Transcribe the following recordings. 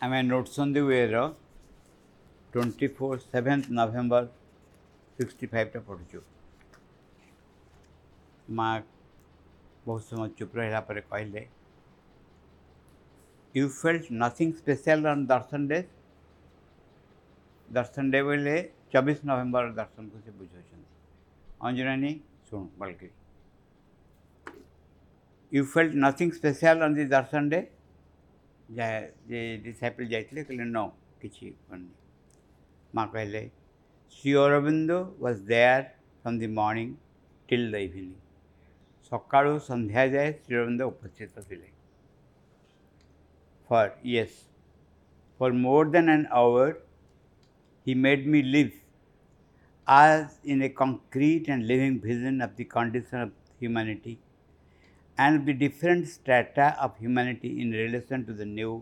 I mean, notes on the way of 24 7th November 65 टा पढ़ुଛୁ ମା ବହୁତ ସମୟ ଚୁପ୍ ରହିଲା ପରେ କହିଲେ you felt nothing special on Darshan day Darshan day ବୋଇଲେ ଚବିଶ ନଭେମ୍ବର ଦର୍ଶନକୁ ସେ ବୁଝାଉଛନ୍ତି ଅଞ୍ଜନାନୀ ଶୁଣୁ ବଲକିରି you felt nothing special on the Darshan day disciple ଯାଇଥିଲେ କହିଲେ ନ କିଛି କରୁନି ମା କହିଲେ Shri Aurobindo was there from the morning till the evening ସକାଳୁ ସନ୍ଧ୍ୟା ଯାଏ ଶ୍ରୀ ଅରବିନ୍ଦ ଉପସ୍ଥିତ ଥିଲେ for years for more than an hour he made me live as in a concrete and living vision of the condition of humanity and the different strata of humanity in relation to the new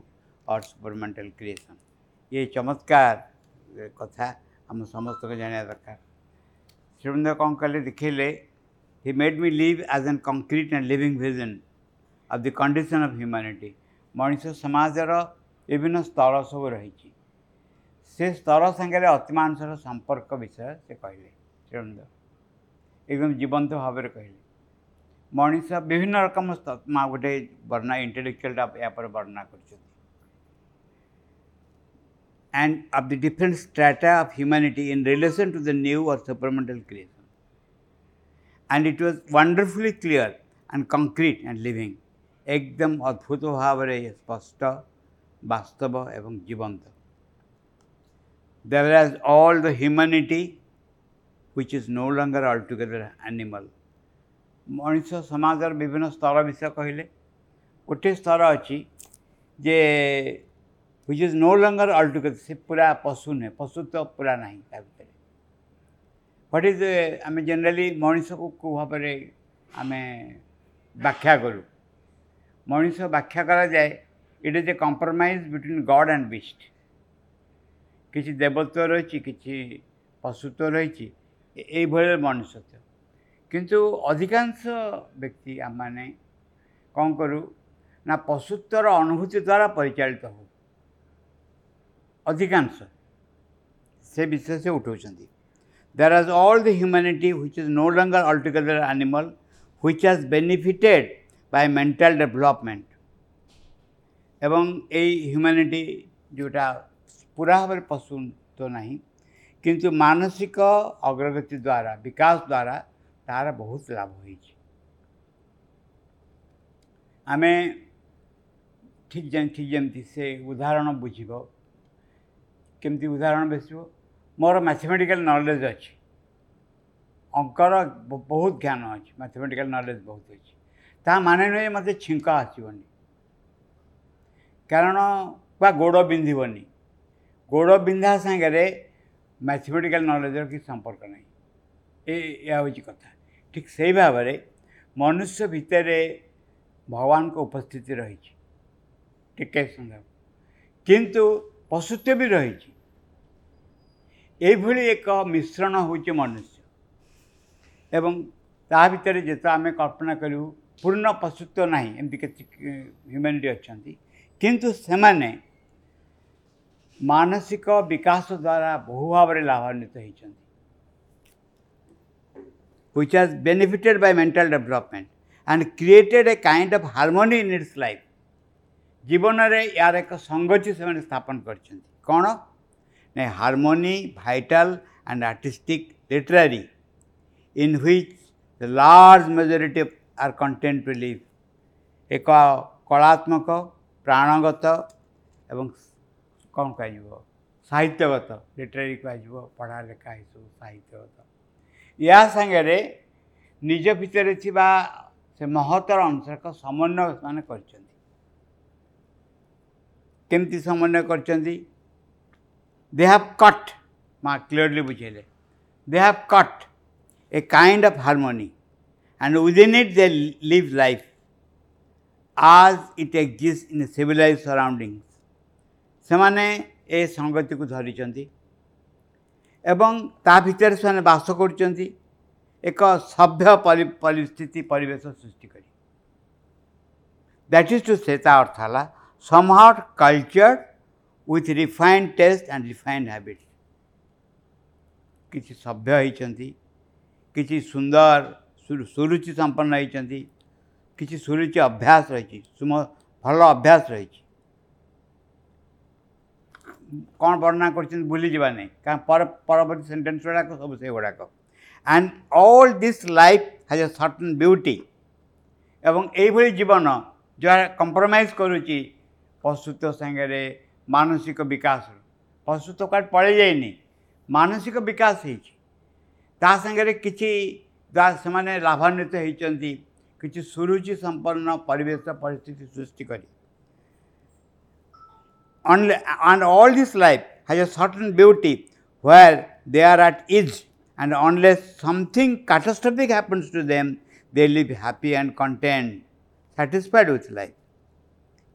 or supermental creation. ये चमत्कार कथा हम समस्त को जाना दरकार श्रीमंदर कौन कले दिखेले he made me live as an concrete and living vision of the condition of humanity ମଣିଷ ସମାଜର ବିଭିନ୍ନ ସ୍ତର ସବୁ ରହିଛି ସେ ସ୍ତର ସାଙ୍ଗରେ ଅତିମାନସର ସମ୍ପର୍କ ବିଷୟ ସେ କହିଲେ ଶ୍ରୀମନ୍ଦ ଏକଦମ ଜୀବନ୍ତ ଭାବରେ କହିଲେ मनीष साहब বিভিন্ন রকম স্তত মা গডে বর্ণনা ইন্টেলেকচুয়াল অ্যাপে বর্ণনা করছে end up the different strata of humanity in relation to the new or supramental creation and it was wonderfully clear and concrete and living একদম অদ্ভুতভাবে স্পষ্ট বাস্তব এবং জীবন্ত there is all the humanity which is no longer altogether animal ମଣିଷ ସମାଜର ବିଭିନ୍ନ ସ୍ତର ବିଷୟ କହିଲେ ଗୋଟିଏ ସ୍ତର ଅଛି ଯେ which is no longer altogether ସେ ପୁରା ପଶୁ ନୁହେଁ ପଶୁ ତ ପୁରା ନାହିଁ ତା ଭିତରେ ହ୍ୱାଟ୍ ଇଜ୍ ଆମେ ଜେନେରାଲି ମଣିଷକୁ କେଉଁ ଭାବରେ ଆମେ ବ୍ୟାଖ୍ୟା କରୁ ମଣିଷ ବ୍ୟାଖ୍ୟା କରାଯାଏ it is a compromise between god and beast କିଛି ଦେବତ୍ୱ ରହିଛି କିଛି ପଶୁତ୍ୱ ରହିଛି ଏଇଭଳି ମଣିଷତ୍ୱ কিন্তু অধিকাংশ ব্যক্তি আমানে কম করু না পশুত্বের অনুভূচিত দ্বারা পরিচালিত হয় অধিকাংশ সে বিশেষে উঠৌচంది there is all the humanity which is no longer altogether animal which has benefited by mental development এবং এই 휴ম্যানিটি যেটা পুরা ওর পশু তো নাই কিন্তু মানসিক অগ্রগতি দ্বারা বিকাশ দ্বারা तार बहुत लाभ हो आम ठीक ठीक जमती से उदाहरण बुझ केमती उदाहरण बस मोर मैथमेटिकल नलेज अच्छे अंकर बहुत ज्ञान अच्छे मैथमेटिकल नलेज बहुत अच्छे ता मान नुए मत छिंक आसवन कारण बा गोड़ बिंधन गोड़ बिंधा सागर मैथमेटिकल नलेजर कि संपर्क नहीं हूँ कथा ठीक से भाव में मनुष्य भितर भगवान को उपस्थित रही टीके किंतु पशुत्व भी रही एक मिश्रण हो मनुष्य एवं ताकि जो आम कल्पना करूँ पूर्ण पशुत्व ना एमती ह्यूमानिटी अच्छा किंतु से मैंने मानसिक विकास द्वारा बहु भाव लाभान्वित होती which was benefited by mental development and created a kind of harmony in its life. ଜୀବନରେ ଏହାର ଏକ ସଙ୍ଗତି ସେମାନେ ସ୍ଥାପନ କରିଛନ୍ତି କ'ଣ ନାଇଁ harmony vital and artistic literary in which the large majority are content to live ଏକ କଳାତ୍ମକ ପ୍ରାଣଗତ ଏବଂ କ'ଣ କୁହାଯିବ ସାହିତ୍ୟଗତ ଲିଟରାରୀ କୁହାଯିବ ପଢ଼ା ଲେଖା ଏସବୁ ସାହିତ୍ୟଗତ ଏହା ସାଙ୍ଗରେ ନିଜ ଭିତରେ ଥିବା ସେ ମହତର ଅଂଶକ ସମନ୍ୱୟ ସେମାନେ କରିଛନ୍ତି କେମିତି ସମନ୍ୱୟ କରିଛନ୍ତି ଦେ ହାଭ୍ କଟ୍ ମା କ୍ଲିୟରଲି ବୁଝେଇଲେ they have cut a kind of harmony and within it they live life as it exist in civilise surroundings ସେମାନେ ଏ ସଙ୍ଗତିକୁ ଧରିଛନ୍ତି ଏବଂ ତା ଭିତରେ ସେମାନେ ବାସ କରୁଛନ୍ତି ଏକ ସଭ୍ୟ ପରିସ୍ଥିତି ପରିବେଶ ସୃଷ୍ଟି କରି ଦ୍ୟାଟ୍ ଇଜ୍ ଟୁ ସେ ତା ଅର୍ଥ ହେଲା somewhat cultured with refine taste and refine habit କିଛି ସଭ୍ୟ ହୋଇଛନ୍ତି କିଛି ସୁନ୍ଦର ସୁରୁଚି ସମ୍ପନ୍ନ ହୋଇଛନ୍ତି କିଛି ସୁରୁଚି ଅଭ୍ୟାସ ରହିଛି ଭଲ ଅଭ୍ୟାସ ରହିଛି କ'ଣ ବର୍ଣ୍ଣନା କରିଛନ୍ତି ନାହିଁ କାରଣ ପରବର୍ତ୍ତୀ ସେଣ୍ଟେନ୍ସ ଗୁଡ଼ାକ ସବୁ ସେଗୁଡ଼ାକ and all this life has a certain beauty ଏବଂ ଏଇଭଳି ଜୀବନ ଯାହା କମ୍ପ୍ରମାଇଜ୍ କରୁଛି ପଶୁତ୍ୱ ସାଙ୍ଗରେ ମାନସିକ ବିକାଶ ପଶୁତ୍ୱ କୁଆଡ଼େ ପଳେଇଯାଇନି ମାନସିକ ବିକାଶ ହେଇଛି ତା ସାଙ୍ଗରେ କିଛି ସେମାନେ ଲାଭାନ୍ୱିତ ହେଇଛନ୍ତି କିଛି ସୁରୁଚି ସମ୍ପନ୍ନ ପରିବେଶ ପରିସ୍ଥିତି ସୃଷ୍ଟି କରି and all this life has a certain beauty where they are at ease and unless something catastrophic happens to them, they live happy and content, satisfied with life.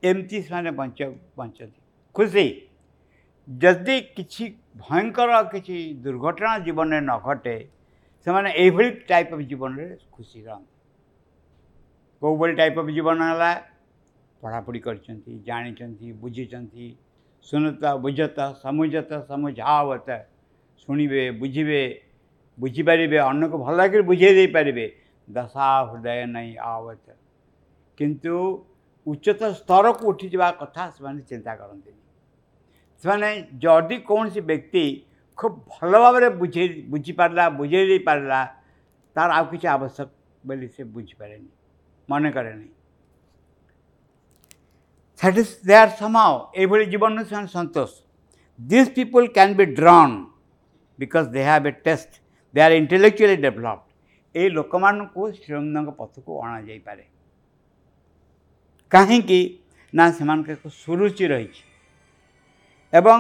ଏମିତି ସେମାନେ ବଞ୍ଚନ୍ତି ଖୁସି ଯଦି କିଛି ଭୟଙ୍କର କିଛି ଦୁର୍ଘଟଣା ଜୀବନରେ ନ ଘଟେ ସେମାନେ ଏଇଭଳି ଟାଇପ୍ ଅଫ୍ ଜୀବନରେ ଖୁସି ରହନ୍ତି କେଉଁଭଳି ଟାଇପ୍ ଅଫ୍ ଜୀବନ ହେଲା पढ़ापढ़ी कर जानी बुझी सुनता बुझता समुझता समझावत शुणवे बुझे बुझिपारे अन्न को भल लगे बुझे पारे दशा हृदय नहीं आवत किंतु उच्चतर स्तर को उठी जा कथा से चिंता करते जदि कौन व्यक्ति खूब भल भाव बुझे बुझिपारा बुझे पारा तार आव कि आवश्यक बोली से बुझिपारे मन करे नहीं satis- they are somehow able to and santosh. These people can be drawn because they have a test. They are intellectually developed. এই ଲୋକମାନଙ୍କୁ ଶ୍ରୀରମଣଙ୍କ ପଥକୁ ଅଣାଯାଇପାରେ କାହିଁକି ନା ସେମାନଙ୍କ ଏକ ସୁରୁଚି ରହିଛି ଏବଂ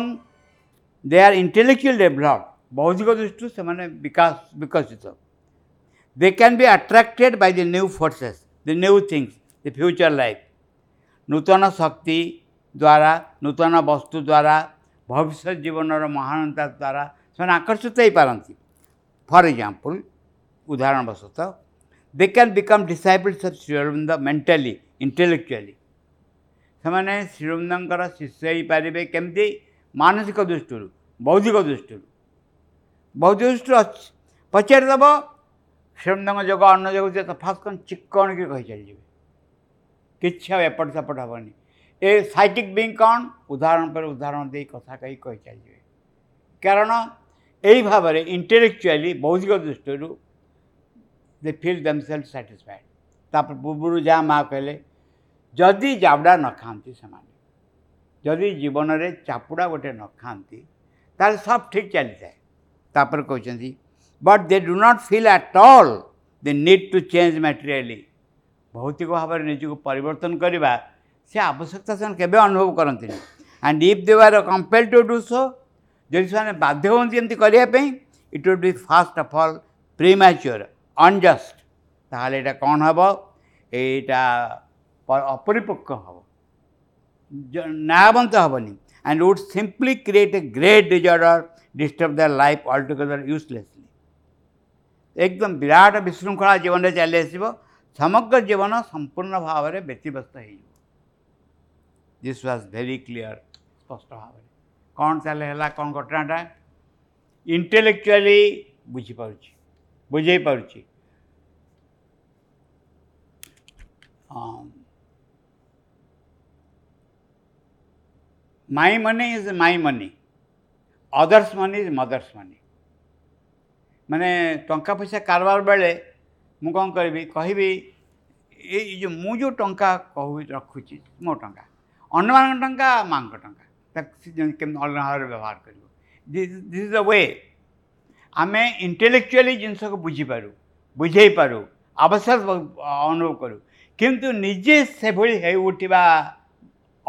ଦେ ଆର୍ ଇଣ୍ଟେଲେକ୍ଚୁଆଲ ଡେଭଲପ୍ ବୌଦ୍ଧିକ ଦୃଷ୍ଟିରୁ ସେମାନେ ବିକାଶ ବିକଶିତ they can be attracted by the new forces the new things the future life ନୂତନ ଶକ୍ତି ଦ୍ୱାରା ନୂତନ ବସ୍ତୁ ଦ୍ୱାରା ଭବିଷ୍ୟତ ଜୀବନର ମହାନତା ଦ୍ୱାରା ସେମାନେ ଆକର୍ଷିତ ହୋଇପାରନ୍ତି ଫର୍ ଏକ୍ଜାମ୍ପଲ୍ ଉଦାହରଣବଶତଃ they can become disciples of Sri Aurobindo mentally intellectually ସେମାନେ ଶ୍ରୀଅରବିନ୍ଦଙ୍କର ଶିଷ୍ୟ ହେଇପାରିବେ କେମିତି ମାନସିକ ଦୃଷ୍ଟିରୁ ବୌଦ୍ଧିକ ଦୃଷ୍ଟିରୁ ବୌଦ୍ଧିକ ଦୃଷ୍ଟିରୁ ଅଛି ପଚାରିଦେବ ଶ୍ରୀଅରବିନ୍ଦଙ୍କ ଯୋଗ ଅନ୍ୟ ଯୋଗ ଫାଷ୍ଟ କ'ଣ ଚିକ୍କଣ କରି କହିଚାଲିଯିବେ કિચ્છા એપટ સપટ હવાની એ સાઇટિક બિંગ କ'ଣ ଉଦାହରଣ ପରେ ଉଦାହରଣ ଦେଇ କଥା କହି କହିଚାଲିବେ କାରଣ ଏହି ଭାବରେ ଇଣ୍ଟେଲେକ୍ଚୁଆଲି ବୌଦ୍ଧିକ ଦୃଷ୍ଟିରୁ ଦେ ଫିଲ୍ ଦେମ୍ସେଲ୍ଫ ସାଟିସ୍ଫାଏଡ଼୍ ତା ପୂର୍ବରୁ ଯାହା ମା' କହିଲେ ଯଦି ଜାବୁଡ଼ା ନ ଖାଆନ୍ତି ସେମାନେ ଯଦି ଜୀବନରେ ଚାପୁଡ଼ା ଗୋଟେ ନ ଖାଆନ୍ତି ତାହେଲେ ସବୁ ଠିକ୍ ଚାଲିଥାଏ ତାପରେ କହୁଛନ୍ତି but they do not feel at all the need to change materially भौतिक भाव में निजी को से आवश्यकता से अनुभव करते and if they are compelled to do so जो से बाध्य होती it would be first of all premature unjust ताल कौन हम यहाँ अपरिपक् हम न्यायवंत हेनी and would simply create a great disorder disturb their life altogether uselessly एकदम विराट विशृंखला जीवन चली आस समग्र जीवन संपूर्ण भाव में व्यतीव्यस्त हो दिस वाज भेरी क्लियर स्पष्ट भाव कौन चाहे कौन घटनाटा इंटेलेक्चुअली बुझी बुझे पार्छ my money is my money others money is mother's money मैंने टा पैसा कारबार बेले मु कौन करी कह जो मुझे टाँह कह रखुची मो टा अन्न मान टा माँ का टाँग अलग भाव व्यवहार कर दिस इज द वे आम इंटेलेक्चुअली जिनस को बुझीपर बुझे पार आवश्यक अनुभव करूँ किंतु निजे से भाई उठा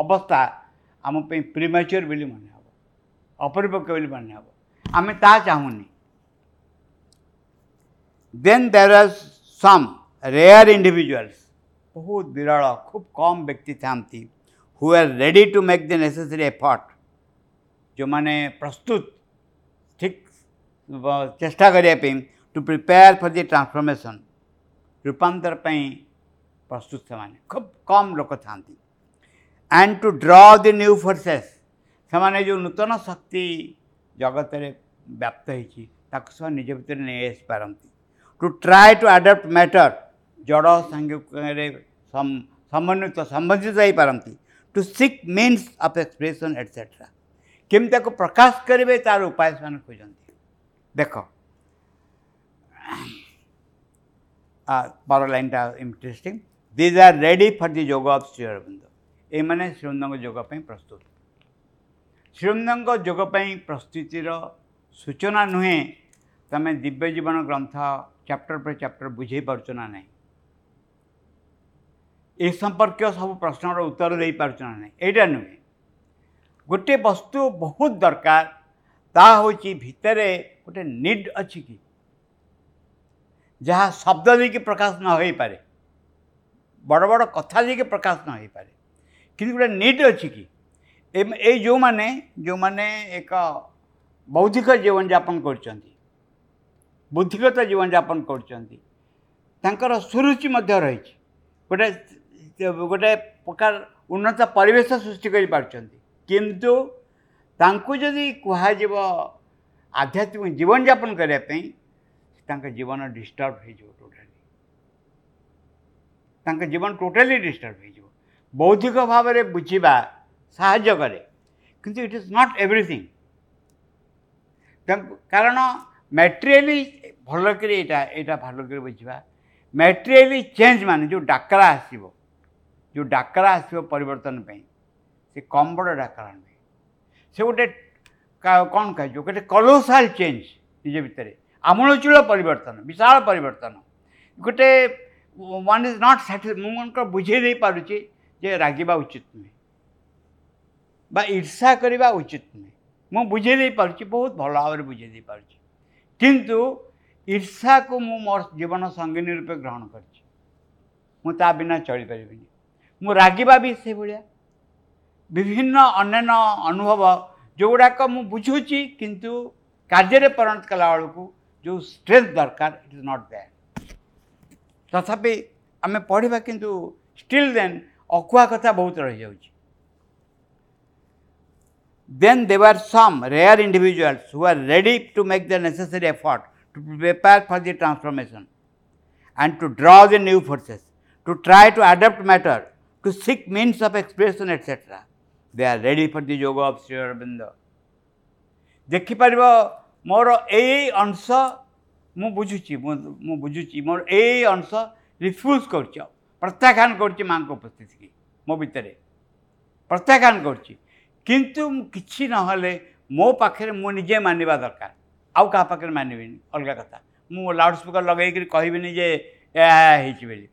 अवस्था आम प्रिमेच्योर बोली मन हे अपरिपक् मन हे आम ता चाहूनी देन देर आज सम रेयर इंडिविजुअल्स बहुत विरल खूब कम व्यक्ति था who are ready to make the necessary effort जो मैंने प्रस्तुत ठीक चेष्टा करने to prepare for the transformation रूपांतर प्रस्तुत से खूब कम लोक था and two draw the new forces से जो नूतन शक्ति जगत में व्याप्त होती निज भितर नहीं आसपारती to try to adapt matter, Jada Sangyukare Samanuta Sambandhitai Paramti, to seek means of expression, etc. କେମିତି ତାକୁ ପ୍ରକାଶ କରିବେ ତାର ଉପାୟ ସେମାନେ ଖୋଜନ୍ତି ଦେଖ ପର ଲାଇନ୍ଟା interesting these are ready for the yoga of Sri Aurobindo ଏମାନେ ଶ୍ରୀଅରବିନ୍ଦଙ୍କ ଯୋଗ ପାଇଁ ପ୍ରସ୍ତୁତ ଶ୍ରୀଅରବିନ୍ଦଙ୍କ ଯୋଗ ପାଇଁ ପ୍ରସ୍ତୁତିର ସୂଚନା ନୁହେଁ तुम दिव्य जीवन ग्रंथ चैप्टर पर चैप्टर बुझे पार्चना ना ये संपर्क सब प्रश्न उत्तर दे पार्चना ना यहाँ नुह गोटे वस्तु बहुत दरकार भितर गोटे निड अच्छी जहाँ शब्द नहीं प्रकाश न हो पाए बड़ बड़ कथा नहीं प्रकाश न हो पाए कि गोटे निड अच्छी की। ए, जो माने जो माने एक बौद्धिक जीवन जापन कर ବୁଦ୍ଧିଗତ ଜୀବନଯାପନ କରୁଛନ୍ତି ତାଙ୍କର ସୁରୁଚି ମଧ୍ୟ ରହିଛି ଗୋଟେ ଗୋଟେ ପ୍ରକାର ଉନ୍ନତ ପରିବେଶ ସୃଷ୍ଟି କରିପାରୁଛନ୍ତି କିନ୍ତୁ ତାଙ୍କୁ ଯଦି କୁହାଯିବ ଆଧ୍ୟାତ୍ମିକ ଜୀବନଯାପନ କରିବା ପାଇଁ ତାଙ୍କ ଜୀବନ ଡିଷ୍ଟର୍ବ ହୋଇଯିବ ଟୋଟାଲି ତାଙ୍କ ଜୀବନ ଟୋଟାଲି ଡିଷ୍ଟର୍ବ ହୋଇଯିବ ବୌଦ୍ଧିକ ଭାବରେ ବୁଝିବା ସାହାଯ୍ୟ କରେ କିନ୍ତୁ ଇଟ୍ ଇଜ୍ ନଟ୍ ଏଭ୍ରିଥିଙ୍ଗ ତାଙ୍କୁ କାରଣ ମ୍ୟାଟେରିଆଲି ଭଲକରି ଏଇଟା ଏଇଟା ଭଲକରି ବୁଝିବା ମ୍ୟାଟେରିଆଲି ଚେଞ୍ଜ ମାନେ ଯେଉଁ ଡାକରା ଆସିବ ଯେଉଁ ଡାକରା ଆସିବ ପରିବର୍ତ୍ତନ ପାଇଁ ସେ କମ୍ ବଡ଼ ଡାକରା ନୁହେଁ ସେ ଗୋଟେ କ'ଣ କହିଛୁ ଗୋଟେ କଲୋସାଲ୍ ଚେଞ୍ଜ ନିଜ ଭିତରେ ଆମୂଳଚୂଳ ପରିବର୍ତ୍ତନ ବିଶାଳ ପରିବର୍ତ୍ତନ ଗୋଟେ ୱାନ୍ ଇଜ୍ ନଟ୍ ସାଟିସ୍ ମୁଁ ମନେକର ବୁଝେଇ ଦେଇପାରୁଛି ଯେ ରାଗିବା ଉଚିତ ନୁହେଁ ବା ଈର୍ଷା କରିବା ଉଚିତ ନୁହେଁ ମୁଁ ବୁଝେଇ ଦେଇପାରୁଛି ବହୁତ ଭଲ ଭାବରେ ବୁଝେଇ ଦେଇପାରୁଛି କିନ୍ତୁ ଈର୍ଷାକୁ ମୁଁ ମୋର ଜୀବନ ସଙ୍ଗିନୀ ରୂପେ ଗ୍ରହଣ କରିଛି ମୁଁ ତା ବିନା ଚଳିପାରିବିନି ମୁଁ ରାଗିବା ବି ସେଭଳିଆ ବିଭିନ୍ନ ଅନ୍ୟାନ୍ୟ ଅନୁଭବ ଯେଉଁଗୁଡ଼ାକ ମୁଁ ବୁଝୁଛି କିନ୍ତୁ କାର୍ଯ୍ୟରେ ପରିଣତ କଲାବେଳକୁ ଯେଉଁ ଷ୍ଟ୍ରେସ୍ ଦରକାର ଇଟ୍ ଇଜ୍ ନଟ୍ ଦେୟାର ତଥାପି ଆମେ ପଢ଼ିବା କିନ୍ତୁ ଷ୍ଟିଲ୍ ଦେନ୍ ଅକୁହା କଥା ବହୁତ ରହିଯାଉଛି Then there were some rare individuals who were ready to make the necessary effort to prepare for the transformation and to draw the new forces, to try to adapt matter, to seek means of expression, etc. They are ready for the yoga of Sri Aurobindo. ଦେଖିପାରିବ ମୋର ଏଇ ଅଂଶ ମୁଁ ବୁଝୁଛି ମୁଁ ବୁଝୁଛି ମୋର ଏଇ ଅଂଶ ରିଫ୍ୟୁଜ୍ କରୁଛି ଆଉ ପ୍ରତ୍ୟାଖ୍ୟାନ କରୁଛି ମାଆଙ୍କ ଉପସ୍ଥିତିକି ମୋ ଭିତରେ ପ୍ରତ୍ୟାଖ୍ୟାନ କରୁଛି କିନ୍ତୁ କିଛି ନହେଲେ ମୋ ପାଖରେ ମୁଁ ନିଜେ ମାନିବା ଦରକାର ଆଉ କାହା ପାଖରେ ମାନିବିନି ଅଲଗା କଥା ମୁଁ ଲାଉଡ଼ ସ୍ପିକର୍ ଲଗେଇକରି କହିବିନି ଯେ ଏହା ହେଇଛି ବୋଲି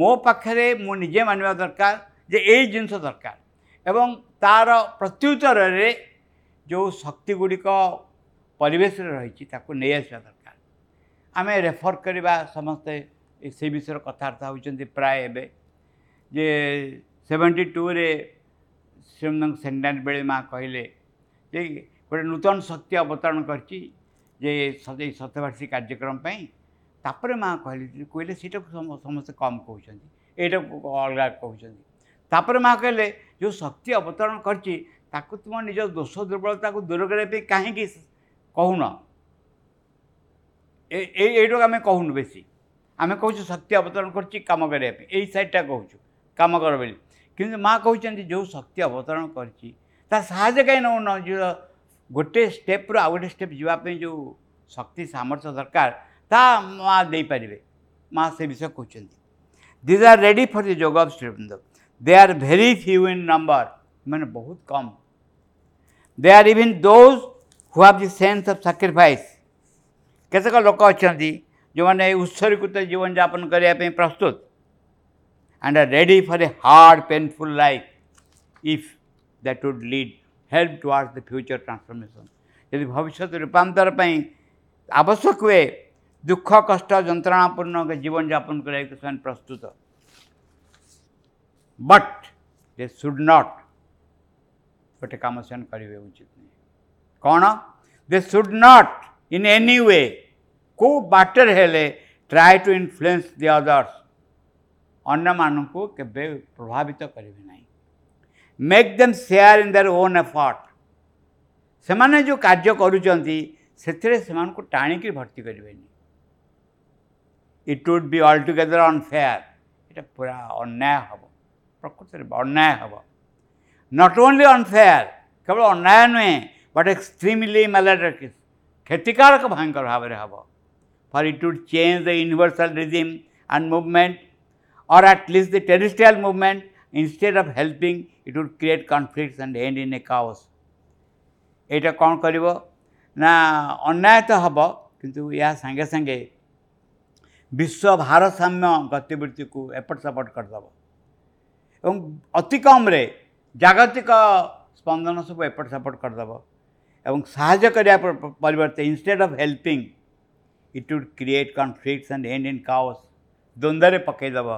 ମୋ ପାଖରେ ମୁଁ ନିଜେ ମାନିବା ଦରକାର ଯେ ଏଇ ଜିନିଷ ଦରକାର ଏବଂ ତା'ର ପ୍ରତ୍ୟୁତ୍ତରରେ ଯେଉଁ ଶକ୍ତି ଗୁଡ଼ିକ ପରିବେଶରେ ରହିଛି ତାକୁ ନେଇ ଆସିବା ଦରକାର ଆମେ ରେଫର୍ କରିବା ସମସ୍ତେ ସେ ବିଷୟରେ କଥାବାର୍ତ୍ତା ହେଉଛନ୍ତି ପ୍ରାୟ ଏବେ ଯେ ସେଭେଣ୍ଟି ଟୁରେ ଶିବନନ୍ଦ ସେଣ୍ଡାନ ବେଳେ ମା କହିଲେ ଯେ ଗୋଟେ ନୂତନ ଶକ୍ତି ଅବତରଣ କରିଛି ଯେ ଏଇ ଶତବାର୍ଷିକ କାର୍ଯ୍ୟକ୍ରମ ପାଇଁ ତାପରେ ମା କହିଲେ କହିଲେ ସେଇଟାକୁ ସମସ୍ତେ କମ୍ କହୁଛନ୍ତି ଏଇଟାକୁ ଅଲଗା କହୁଛନ୍ତି ତାପରେ ମା କହିଲେ ଯେଉଁ ଶକ୍ତି ଅବତରଣ କରିଛି ତାକୁ ତୁମ ନିଜ ଦୋଷ ଦୁର୍ବଳତାକୁ ଦୂର କରିବା ପାଇଁ କାହିଁକି କହୁନ ଏଇ ଏଇଟାକୁ ଆମେ କହୁନୁ ବେଶୀ ଆମେ କହୁଛୁ ଶକ୍ତି ଅବତରଣ କରୁଛି କାମ କରିବା ପାଇଁ ଏଇ ସାଇଡ଼୍ଟା କହୁଛୁ କାମ କର ବୋଲି କିନ୍ତୁ ମା' କହିଛନ୍ତି ଯେଉଁ ଶକ୍ତି ଅବତରଣ କରିଛି ତା ସାହାଯ୍ୟ କାହିଁ ନେଉନ ଯେଉଁ ଗୋଟେ ଷ୍ଟେପ୍ରୁ ଆଉ ଗୋଟେ ଷ୍ଟେପ୍ ଯିବା ପାଇଁ ଯେଉଁ ଶକ୍ତି ସାମର୍ଥ୍ୟ ଦରକାର ତା ମା' ଦେଇପାରିବେ ମା' ସେ ବିଷୟ କହୁଛନ୍ତି these are ready for the jog of Shrivrinda they are very few in number ମାନେ ବହୁତ କମ୍ they are even those who have the sense of sacrifice କେତେକ ଲୋକ ଅଛନ୍ତି ଯେଉଁମାନେ ଉତ୍ସର୍ଗୀକୃତ ଜୀବନଯାପନ କରିବା ପାଇଁ ପ୍ରସ୍ତୁତ and are ready for a hard, painful life if that would lead, help towards the future transformation. यदि भविष्य रूपातर पर आवश्यक हुए दुख कष्ट जंत्रणापूर्ण जीवन जापन करने प्रस्तुत बट दे सुड नॉट गोटे काम से करेंगे उचित नहीं कौन they should not in any way को बाटर हेले try to influence the others ଅନ୍ୟମାନଙ୍କୁ କେବେ ପ୍ରଭାବିତ କରିବେ ନାହିଁ make them share in their own effort ସେମାନେ ଯେଉଁ କାର୍ଯ୍ୟ କରୁଛନ୍ତି ସେଥିରେ ସେମାନଙ୍କୁ ଟାଣିକି ଭର୍ତ୍ତି କରିବେନି it would be altogether unfair ଏଇଟା ପୁରା ଅନ୍ୟାୟ ହେବ ପ୍ରକୃତରେ ଅନ୍ୟାୟ ହେବ ନଟ୍ ଓନ୍ଲି ଅନଫେୟାର୍ କେବଳ ଅନ୍ୟାୟ ନୁହେଁ ବଟ୍ ଏକ୍ସଟ୍ରିମଲି ମ୍ୟାଲେଟ୍ରିକ୍ସ କ୍ଷତିକାରକ ଭୟଙ୍କର ଭାବରେ ହେବ for it would change the universal regime and movement or at least the terrestrial movement, instead of helping, it would create conflicts and end in a chaos. এটা କ'ଣ କରିବ ନା ଅନ୍ୟାୟ ତ ହେବ କିନ୍ତୁ ଏହା ସାଙ୍ଗେ ସାଙ୍ଗେ ବିଶ୍ୱ ଭାରସାମ୍ୟ ଗତିବୃତ୍ତିକୁ ଏପଟ ସେପଟ କରିଦେବ ଏବଂ ଅତି କମ୍ରେ ଜାଗତିକ ସ୍ପନ୍ଦନ ସବୁ ଏପଟ ସେପଟ କରିଦେବ ଏବଂ ସାହାଯ୍ୟ କରିବା ପରିବର୍ତ୍ତେ instead of helping it would create conflicts and end in chaos ଦ୍ୱନ୍ଦ୍ୱରେ ପକାଇଦେବ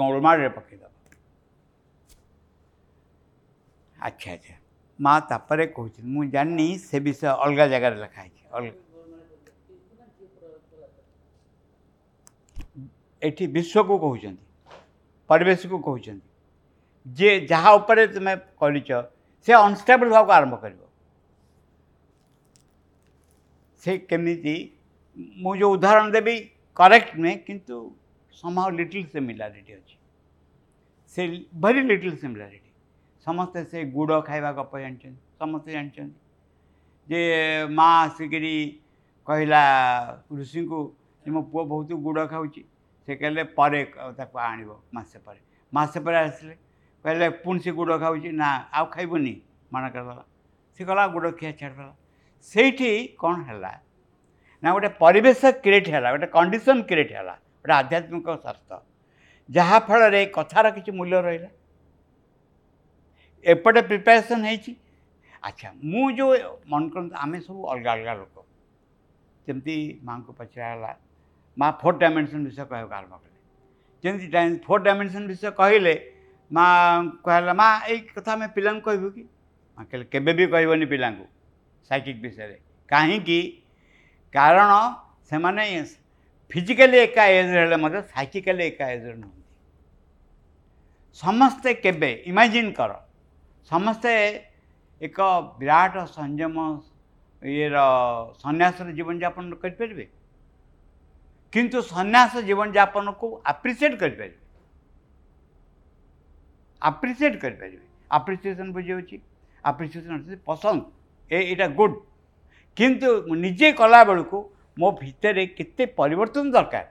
ಕೌಳು ಮಾಡಿರ್ಬೇಕಿದು ଆଚ୍ଛା ଆଚ୍ଛା ମା ତାପରେ କହୁଛନ୍ତି ମୁଁ ଜାଣିନି ସେ ବିଷୟ ଅଲଗା ଜାଗାରେ ଲେଖା ହେଇଛି ଅଲଗା ଏଠି ବିଶ୍ୱକୁ କହୁଛନ୍ତି ପରିବେଶକୁ କହୁଛନ୍ତି ଯିଏ ଯାହା ଉପରେ ତୁମେ କରିଛ ସେ ଅନଷ୍ଟେବୁଲ୍ ହେବାକୁ ଆରମ୍ଭ କରିବ ସେ କେମିତି ମୁଁ ଯେଉଁ ଉଦାହରଣ ଦେବି କରେକ୍ଟ ନୁହେଁ କିନ୍ତୁ somehow little similarity ଅଛି ସେ ଭେରି ଲିଟିଲ୍ ସିମିଲାରିଟି ସମସ୍ତେ ସେ ଗୁଡ଼ ଖାଇବା ଗପ ଜାଣିଛନ୍ତି ସମସ୍ତେ ଜାଣିଛନ୍ତି ଯେ ମା ଆସିକିରି କହିଲା ଋଷିଙ୍କୁ ଯେ ମୋ ପୁଅ ବହୁତ ଗୁଡ଼ ଖାଉଛି ସେ କହିଲେ ପରେ ତାକୁ ଆଣିବ ମାସେ ପରେ ମାସେ ପରେ ଆସିଲେ କହିଲେ ପୁଣି ସେ ଗୁଡ଼ ଖାଉଛି ନା ଆଉ ଖାଇବୁନି ମନା କରିଦେଲା ସେ କହିଲା ଗୁଡ଼ ଖିଆ ଛାଡ଼ିଦେଲା ସେଇଠି କ'ଣ ହେଲା ନା ଗୋଟେ ପରିବେଶ କ୍ରିଏଟ୍ ହେଲା ଗୋଟେ କଣ୍ଡିସନ୍ କ୍ରିଏଟ୍ ହେଲା ଗୋଟେ ଆଧ୍ୟାତ୍ମିକ ସ୍ୱାସ୍ଥ୍ୟ ଯାହାଫଳରେ କଥାର କିଛି ମୂଲ୍ୟ ରହିଲା ଏପଟେ ପ୍ରିପାରେସନ୍ ହେଇଛି ଆଚ୍ଛା ମୁଁ ଯେଉଁ ମନେ କରନ୍ତୁ ଆମେ ସବୁ ଅଲଗା ଅଲଗା ଲୋକ ଯେମିତି ମାଆଙ୍କୁ ପଚରା ହେଲା ମା ଫୋର୍ ଡାଇମେନ୍ସନ୍ ବିଷୟ କହିବାକୁ ଆରମ୍ଭ କଲେ ଯେମିତି ଫୋର୍ ଡାଇମେନ୍ସନ୍ ବିଷୟ କହିଲେ ମା କହିଲା ମା ଏଇ କଥା ଆମେ ପିଲାଙ୍କୁ କହିବୁ କି ମା କହିଲେ କେବେ ବି କହିବନି ପିଲାଙ୍କୁ ସାଇକିକ୍ ବିଷୟରେ କାହିଁକି କାରଣ ସେମାନେ ఫిజికల్ ఎక్క ఏజ్ వెళ్ళే ମଧ୍ୟ ସାଇକିକାଲି ଏକା ଏଜ୍ରେ ନୁହନ୍ତି ସମସ୍ତେ କେବେ ଇମାଜିନ୍ କର ସମସ୍ତେ ଏକ ବିରାଟ ସଂଯମ ଇଏର ସନ୍ନ୍ୟାସର ଜୀବନଯାପନ କରିପାରିବେ କିନ୍ତୁ ସନ୍ନ୍ୟାସ ଜୀବନଯାପନକୁ ଆପ୍ରିସିଏଟ୍ କରିପାରିବେ ଆପ୍ରିସିଏଟ୍ କରିପାରିବେ ଆପ୍ରିସିଏସନ୍ ବୁଝାଉଛି ଆପ୍ରିସିଏସନ୍ ପସନ୍ଦ ଏ ଏଇଟା ଗୁଡ଼୍ କିନ୍ତୁ ନିଜେ କଲାବେଳକୁ ମୋ ଭିତରେ କେତେ ପରିବର୍ତ୍ତନ ଦରକାର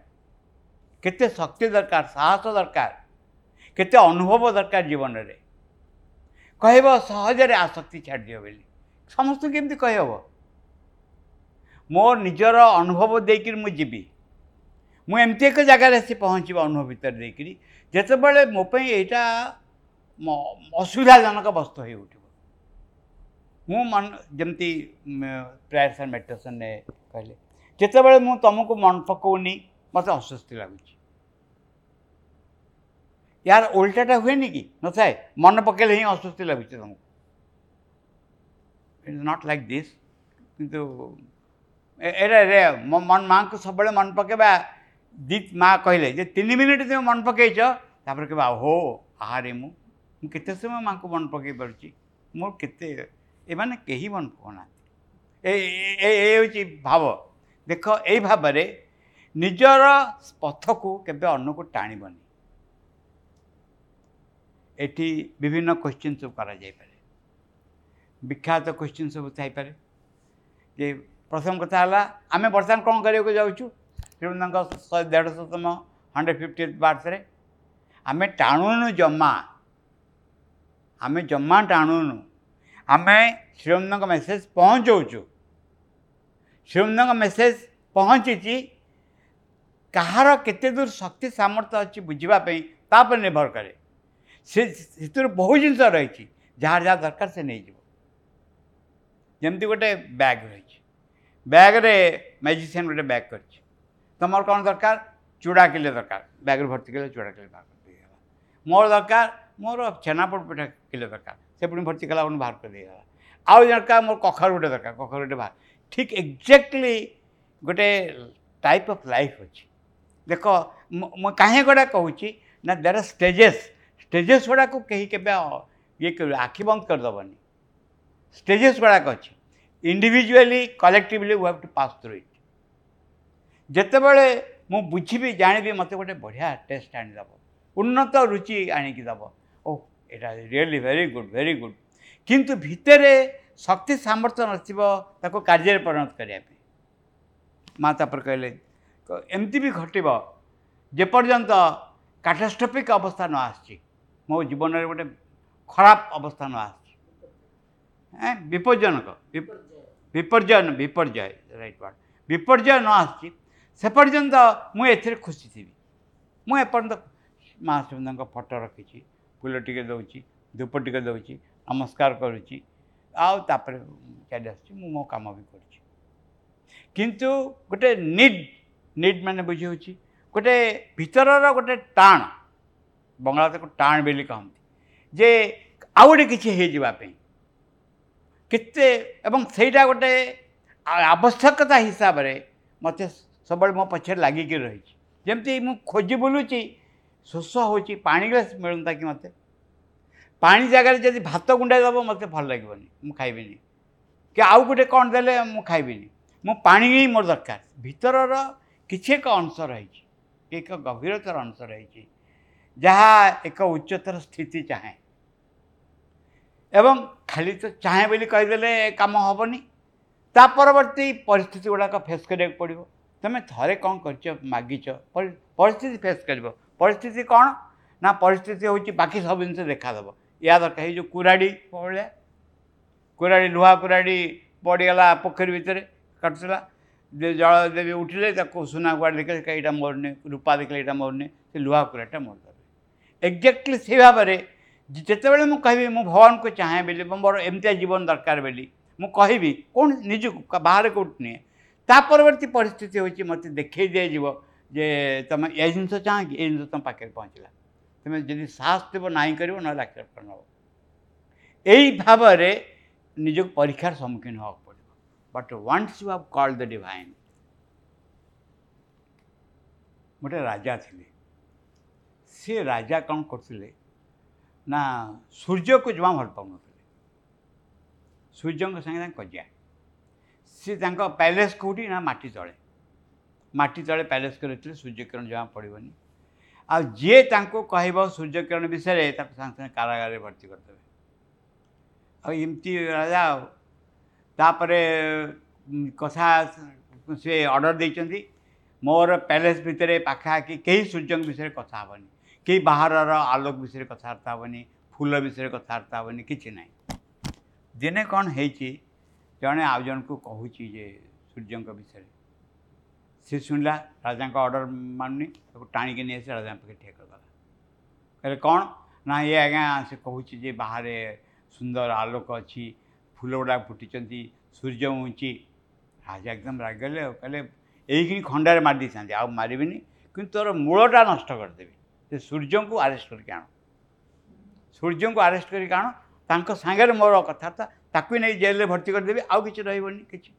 କେତେ ଶକ୍ତି ଦରକାର ସାହସ ଦରକାର କେତେ ଅନୁଭବ ଦରକାର ଜୀବନରେ କହିବ ସହଜରେ ଆସକ୍ତି ଛାଡ଼ିଦିଅ ବୋଲି ସମସ୍ତଙ୍କୁ କେମିତି କହିହେବ ମୋ ନିଜର ଅନୁଭବ ଦେଇକରି ମୁଁ ଯିବି ମୁଁ ଏମିତି ଏକ ଜାଗାରେ ଆସି ପହଞ୍ଚିବି ଅନୁଭବ ଭିତରେ ଦେଇକରି ଯେତେବେଳେ ମୋ ପାଇଁ ଏଇଟା ଅସୁବିଧାଜନକ ବସ୍ତୁ ହୋଇ ଉଠିବ ମୁଁ ମନ ଯେମିତି ପ୍ରାୟ ସାର୍ ମେଡ଼ିଟେସନରେ କହିଲେ ଯେତେବେଳେ ମୁଁ ତୁମକୁ ମନେ ପକାଉନି ମୋତେ ଅସ୍ୱସ୍ତି ଲାଗୁଛି ୟାର ଓଲଟାଟା ହୁଏନି କି ନଥାଏ ମନେ ପକାଇଲେ ହିଁ ଅସ୍ୱସ୍ତି ଲାଗୁଛି ତୁମକୁ ଇଟ୍ସ ନଟ୍ ଲାଇକ୍ ଦିସ୍ କିନ୍ତୁ ଏଇଟା ମାଆଙ୍କୁ ସବୁବେଳେ ମନେ ପକାଇବା ଦି ମାଆ କହିଲେ ଯେ ତିନି ମିନିଟ୍ ତୁମେ ମନେ ପକାଇଛ ତାପରେ କହିବା ହୋ ଆହାରେ ମୁଁ ମୁଁ କେତେ ସମୟ ମାଆଙ୍କୁ ମନେ ପକାଇ ପାରୁଛି ମୋର କେତେ ଏମାନେ କେହି ମନେ ପକାଉନାହାନ୍ତି ଏ ହେଉଛି ଭାବ ଦେଖ ଏଇ ଭାବରେ ନିଜର ପଥକୁ କେବେ ଅନ୍ୟକୁ ଟାଣିବନି ଏଠି ବିଭିନ୍ନ କ୍ୱେଶ୍ଚିନ୍ ସବୁ କରାଯାଇପାରେ ବିଖ୍ୟାତ କ୍ୱେଶ୍ଚିନ୍ ସବୁ ଥାଇପାରେ ଯେ ପ୍ରଥମ କଥା ହେଲା ଆମେ ବର୍ତ୍ତମାନ କ'ଣ କରିବାକୁ ଯାଉଛୁ ଶ୍ରୀମନ୍ଦାଙ୍କ ଶହେ ଦେଢ଼ଶହତମ ହଣ୍ଡ୍ରେଡ଼ ଫିଫ୍ଟି ବାର୍ଥରେ ଆମେ ଟାଣୁନୁ ଜମା ଆମେ ଜମା ଟାଣୁନୁ ଆମେ ଶ୍ରୀମନ୍ଦାଙ୍କ ମେସେଜ୍ ପହଞ୍ଚଉଛୁ ଶିବଙ୍କ ମେସେଜ୍ ପହଞ୍ଚିଛି କାହାର କେତେ ଦୂର ଶକ୍ତି ସାମର୍ଥ୍ୟ ଅଛି ବୁଝିବା ପାଇଁ ତା ଉପରେ ନିର୍ଭର କରେ ସେ ସେଥିରୁ ବହୁ ଜିନିଷ ରହିଛି ଯାହାର ଯାହା ଦରକାର ସେ ନେଇଯିବ ଯେମିତି ଗୋଟେ ବ୍ୟାଗ୍ ରହିଛି ବ୍ୟାଗ୍ରେ ମ୍ୟାଜିସିଆନ୍ ଗୋଟେ ବ୍ୟାଗ୍ କରିଛି ତୁମର କ'ଣ ଦରକାର ଚୁଡ଼ା କିଲେ ଦରକାର ବ୍ୟାଗ୍ରେ ଭର୍ତ୍ତି କଲେ ଚୁଡ଼ା କିଲେ ବାହାର କରିଦେଇଗଲା ମୋର ଦରକାର ମୋର ଛେନାପୋଡ଼ ପିଠା କିଲେ ଦରକାର ସେ ପୁଣି ଭର୍ତ୍ତି କଲା ପୁଣି ବାହାର କରିଦେଇଗଲା ଆଉ ଦରକାର ମୋର କଖାରୁ ଗୋଟେ ଦରକାର କଖାରୁ ଗୋଟେ ବାହାର ঠিক ଏକ୍ଜାକ୍ଟଲି ଗୋଟେ ଟାଇପ୍ ଅଫ୍ ଲାଇଫ୍ ଅଛି ଦେଖ ମୁଁ କାହିଁ ଗୁଡ଼ା କହୁଛି ନା ଦେର୍ ଆର୍ ଷ୍ଟେଜେସ୍ ଷ୍ଟେଜେସ୍ ଗୁଡ଼ାକୁ କେହି କେବେ ଇଏ କରିବ ଆଖି ବନ୍ଦ କରିଦେବନି ଷ୍ଟେଜେସ୍ ଗୁଡ଼ାକ ଅଛି individually collectively we have to pass through it ଯେତେବେଳେ ମୁଁ ବୁଝିବି ଜାଣିବି ମୋତେ ଗୋଟେ ବଢ଼ିଆ ଟେଷ୍ଟ ଆଣିଦେବ ଉନ୍ନତ ରୁଚି ଆଣିକି ଦେବ ଓ ଏଇଟା really very good very good କିନ୍ତୁ ଭିତରେ ଶକ୍ତି ସାମର୍ଥ୍ୟ ନଥିବ ତାକୁ କାର୍ଯ୍ୟରେ ପରିଣତ କରିବା ପାଇଁ ମା ତାପରେ କହିଲେ ଏମିତି ବି ଘଟିବ ଯେପର୍ଯ୍ୟନ୍ତ କାଟାଷ୍ଟ୍ରଫିକ୍ ଅବସ୍ଥା ନ ଆସିଛି ମୋ ଜୀବନରେ ଗୋଟେ ଖରାପ ଅବସ୍ଥା ନ ଆସିଛି ବିପଜ୍ଜନକ ବିପର୍ଯ୍ୟୟ ବିପର୍ଯ୍ୟୟ ରାଇଟ୍ ୱାର୍ଡ଼ ବିପର୍ଯ୍ୟୟ ନ ଆସିଛି ସେପର୍ଯ୍ୟନ୍ତ ମୁଁ ଏଥିରେ ଖୁସି ଥିବି ମୁଁ ଏପର୍ଯ୍ୟନ୍ତ ମା ସୁନ୍ଦରଙ୍କ ଫଟୋ ରଖିଛି ଫୁଲ ଟିକେ ଦେଉଛି ଧୂପ ଟିକେ ଦେଉଛି ନମସ୍କାର କରୁଛି ଆଉ ତାପରେ ଚାଲି ଆସୁଛି ମୁଁ ମୋ କାମ ବି କରୁଛି କିନ୍ତୁ ଗୋଟେ ନିଡ୍ ନିଡ୍ ମାନେ ବୁଝି ହେଉଛି ଗୋଟେ ଭିତରର ଗୋଟେ ଟାଣ ବଙ୍ଗଳା ତାକୁ ଟାଣ ବୋଲି କହନ୍ତି ଯେ ଆଉ ଗୋଟେ କିଛି ହେଇଯିବା ପାଇଁ କେତେ ଏବଂ ସେଇଟା ଗୋଟେ ଆବଶ୍ୟକତା ହିସାବରେ ମୋତେ ସବୁବେଳେ ମୋ ପଛରେ ଲାଗିକି ରହିଛି ଯେମିତି ମୁଁ ଖୋଜି ବୁଲୁଛି ଶୋଷ ହେଉଛି ପାଣି ଗ୍ଲାସ୍ ମିଳନ୍ତା କି ମୋତେ ପାଣି ଜାଗାରେ ଯଦି ଭାତ ଗୁଣ୍ଡାଏ ଦେବ ମୋତେ ଭଲ ଲାଗିବନି ମୁଁ ଖାଇବିନି କି ଆଉ ଗୋଟେ କ'ଣ ଦେଲେ ମୁଁ ଖାଇବିନି ମୁଁ ପାଣି ହିଁ ମୋର ଦରକାର ଭିତରର କିଛି ଏକ ଅଂଶ ରହିଛି ଏକ ଗଭୀରତର ଅଂଶ ରହିଛି ଯାହା ଏକ ଉଚ୍ଚତର ସ୍ଥିତି ଚାହେଁ ଏବଂ ଖାଲି ତ ଚାହେଁ ବୋଲି କହିଦେଲେ କାମ ହେବନି ତା ପରବର୍ତ୍ତୀ ପରିସ୍ଥିତି ଗୁଡ଼ାକ ଫେସ୍ କରିବାକୁ ପଡ଼ିବ ତୁମେ ଥରେ କ'ଣ କରିଛ ମାଗିଛ ପରିସ୍ଥିତି ଫେସ୍ କରିବ ପରିସ୍ଥିତି କ'ଣ ନା ପରିସ୍ଥିତି ହେଉଛି ବାକି ସବୁ ଜିନିଷ ଦେଖାଦେବ या दरकार ये जो कुराड़ी भाया कुराड़ी लुहा कुराड़ी पड़गला पोखर भितर कटुला जल देवी उठिले सुना कुआ देखे यहाँ मरने रूपा देखे ये मरुन से लुहा कुराड़ीटा कुराड़ा मरीदे एक्जाक्टली से भाव में जिते कह भगवान को चाहे बोली मोर एम जीवन दरकार बोली मुझे कहि कौन निज बाहर कौट नुए ता परवर्त पिस्थित होती मत देख जे तुम ये जिनस चाह कि ये जिन तुम पाखे पहुँचला ତୁମେ ଯଦି ସାହସ ଥିବ ନାହିଁ କରିବ ନହେଲେ ଆକ୍ସେପ୍ଟ ନେବ ଏଇ ଭାବରେ ନିଜକୁ ପରୀକ୍ଷାର ସମ୍ମୁଖୀନ ହେବାକୁ ପଡ଼ିବ but once you have call the divine ଗୋଟେ ରାଜା ଥିଲେ ସେ ରାଜା କ'ଣ କରୁଥିଲେ ନା ସୂର୍ଯ୍ୟକୁ ଜମା ଭଲ ପାଉନଥିଲେ ସୂର୍ଯ୍ୟଙ୍କ ସାଙ୍ଗେ ତାଙ୍କ କଜିଆ ସେ ତାଙ୍କ ପ୍ୟାଲେସ୍ କେଉଁଠି ନା ମାଟି ତଳେ ମାଟି ତଳେ ପ୍ୟାଲେସ୍ କରିଥିଲେ ସୂର୍ଯ୍ୟକିରଣ ଜମା ପଡ଼ିବନି ଆଉ ଯିଏ ତାଙ୍କୁ କହିବ ସୂର୍ଯ୍ୟକିରଣ ବିଷୟରେ ତାକୁ ସାଙ୍ଗେ ସାଙ୍ଗେ କାରାଗାରରେ ଭର୍ତ୍ତି କରିଦେବେ ଆଉ ଏମିତି ରାଜା ଆଉ ତାପରେ କଥା ସେ ଅର୍ଡ଼ର ଦେଇଛନ୍ତି ମୋର ପ୍ୟାଲେସ୍ ଭିତରେ ପାଖାପାଖି କେହି ସୂର୍ଯ୍ୟଙ୍କ ବିଷୟରେ କଥା ହେବନି କେହି ବାହାରର ଆଲୋକ ବିଷୟରେ କଥାବାର୍ତ୍ତା ହେବନି ଫୁଲ ବିଷୟରେ କଥାବାର୍ତ୍ତା ହେବନି କିଛି ନାହିଁ ଦିନେ କ'ଣ ହେଇଛି ଜଣେ ଆଉ ଜଣକୁ କହୁଛି ଯେ ସୂର୍ଯ୍ୟଙ୍କ ବିଷୟରେ ସେ ଶୁଣିଲା ରାଜାଙ୍କ ଅର୍ଡ଼ର ମାନୁନି ତାକୁ ଟାଣିକି ନେଇ ଆସି ରାଜାଙ୍କ ପାଖରେ ଠିଆ କରିଦେଲା କହିଲେ କ'ଣ ନା ଏ ଆଜ୍ଞା ସେ କହୁଛି ଯେ ବାହାରେ ସୁନ୍ଦର ଆଲୋକ ଅଛି ଫୁଲ ଗୁଡ଼ାକ ଫୁଟିଛନ୍ତି ସୂର୍ଯ୍ୟ ଉଞ୍ଚି ରାଜା ଏକଦମ ରାଗିଗଲେ ଆଉ କହିଲେ ଏଇଖିଣି ଖଣ୍ଡାରେ ମାରି ଦେଇଥାନ୍ତି ଆଉ ମାରିବିନି କିନ୍ତୁ ତୋର ମୂଳଟା ନଷ୍ଟ କରିଦେବି ସେ ସୂର୍ଯ୍ୟଙ୍କୁ ଆରେଷ୍ଟ କରିକି ଆଣ ସୂର୍ଯ୍ୟଙ୍କୁ ଆରେଷ୍ଟ କରିକି ଆଣ ତାଙ୍କ ସାଙ୍ଗରେ ମୋର କଥାବାର୍ତ୍ତା ତାକୁ ନେଇ ଜେଲ୍ରେ ଭର୍ତ୍ତି କରିଦେବି ଆଉ କିଛି ରହିବନି କିଛି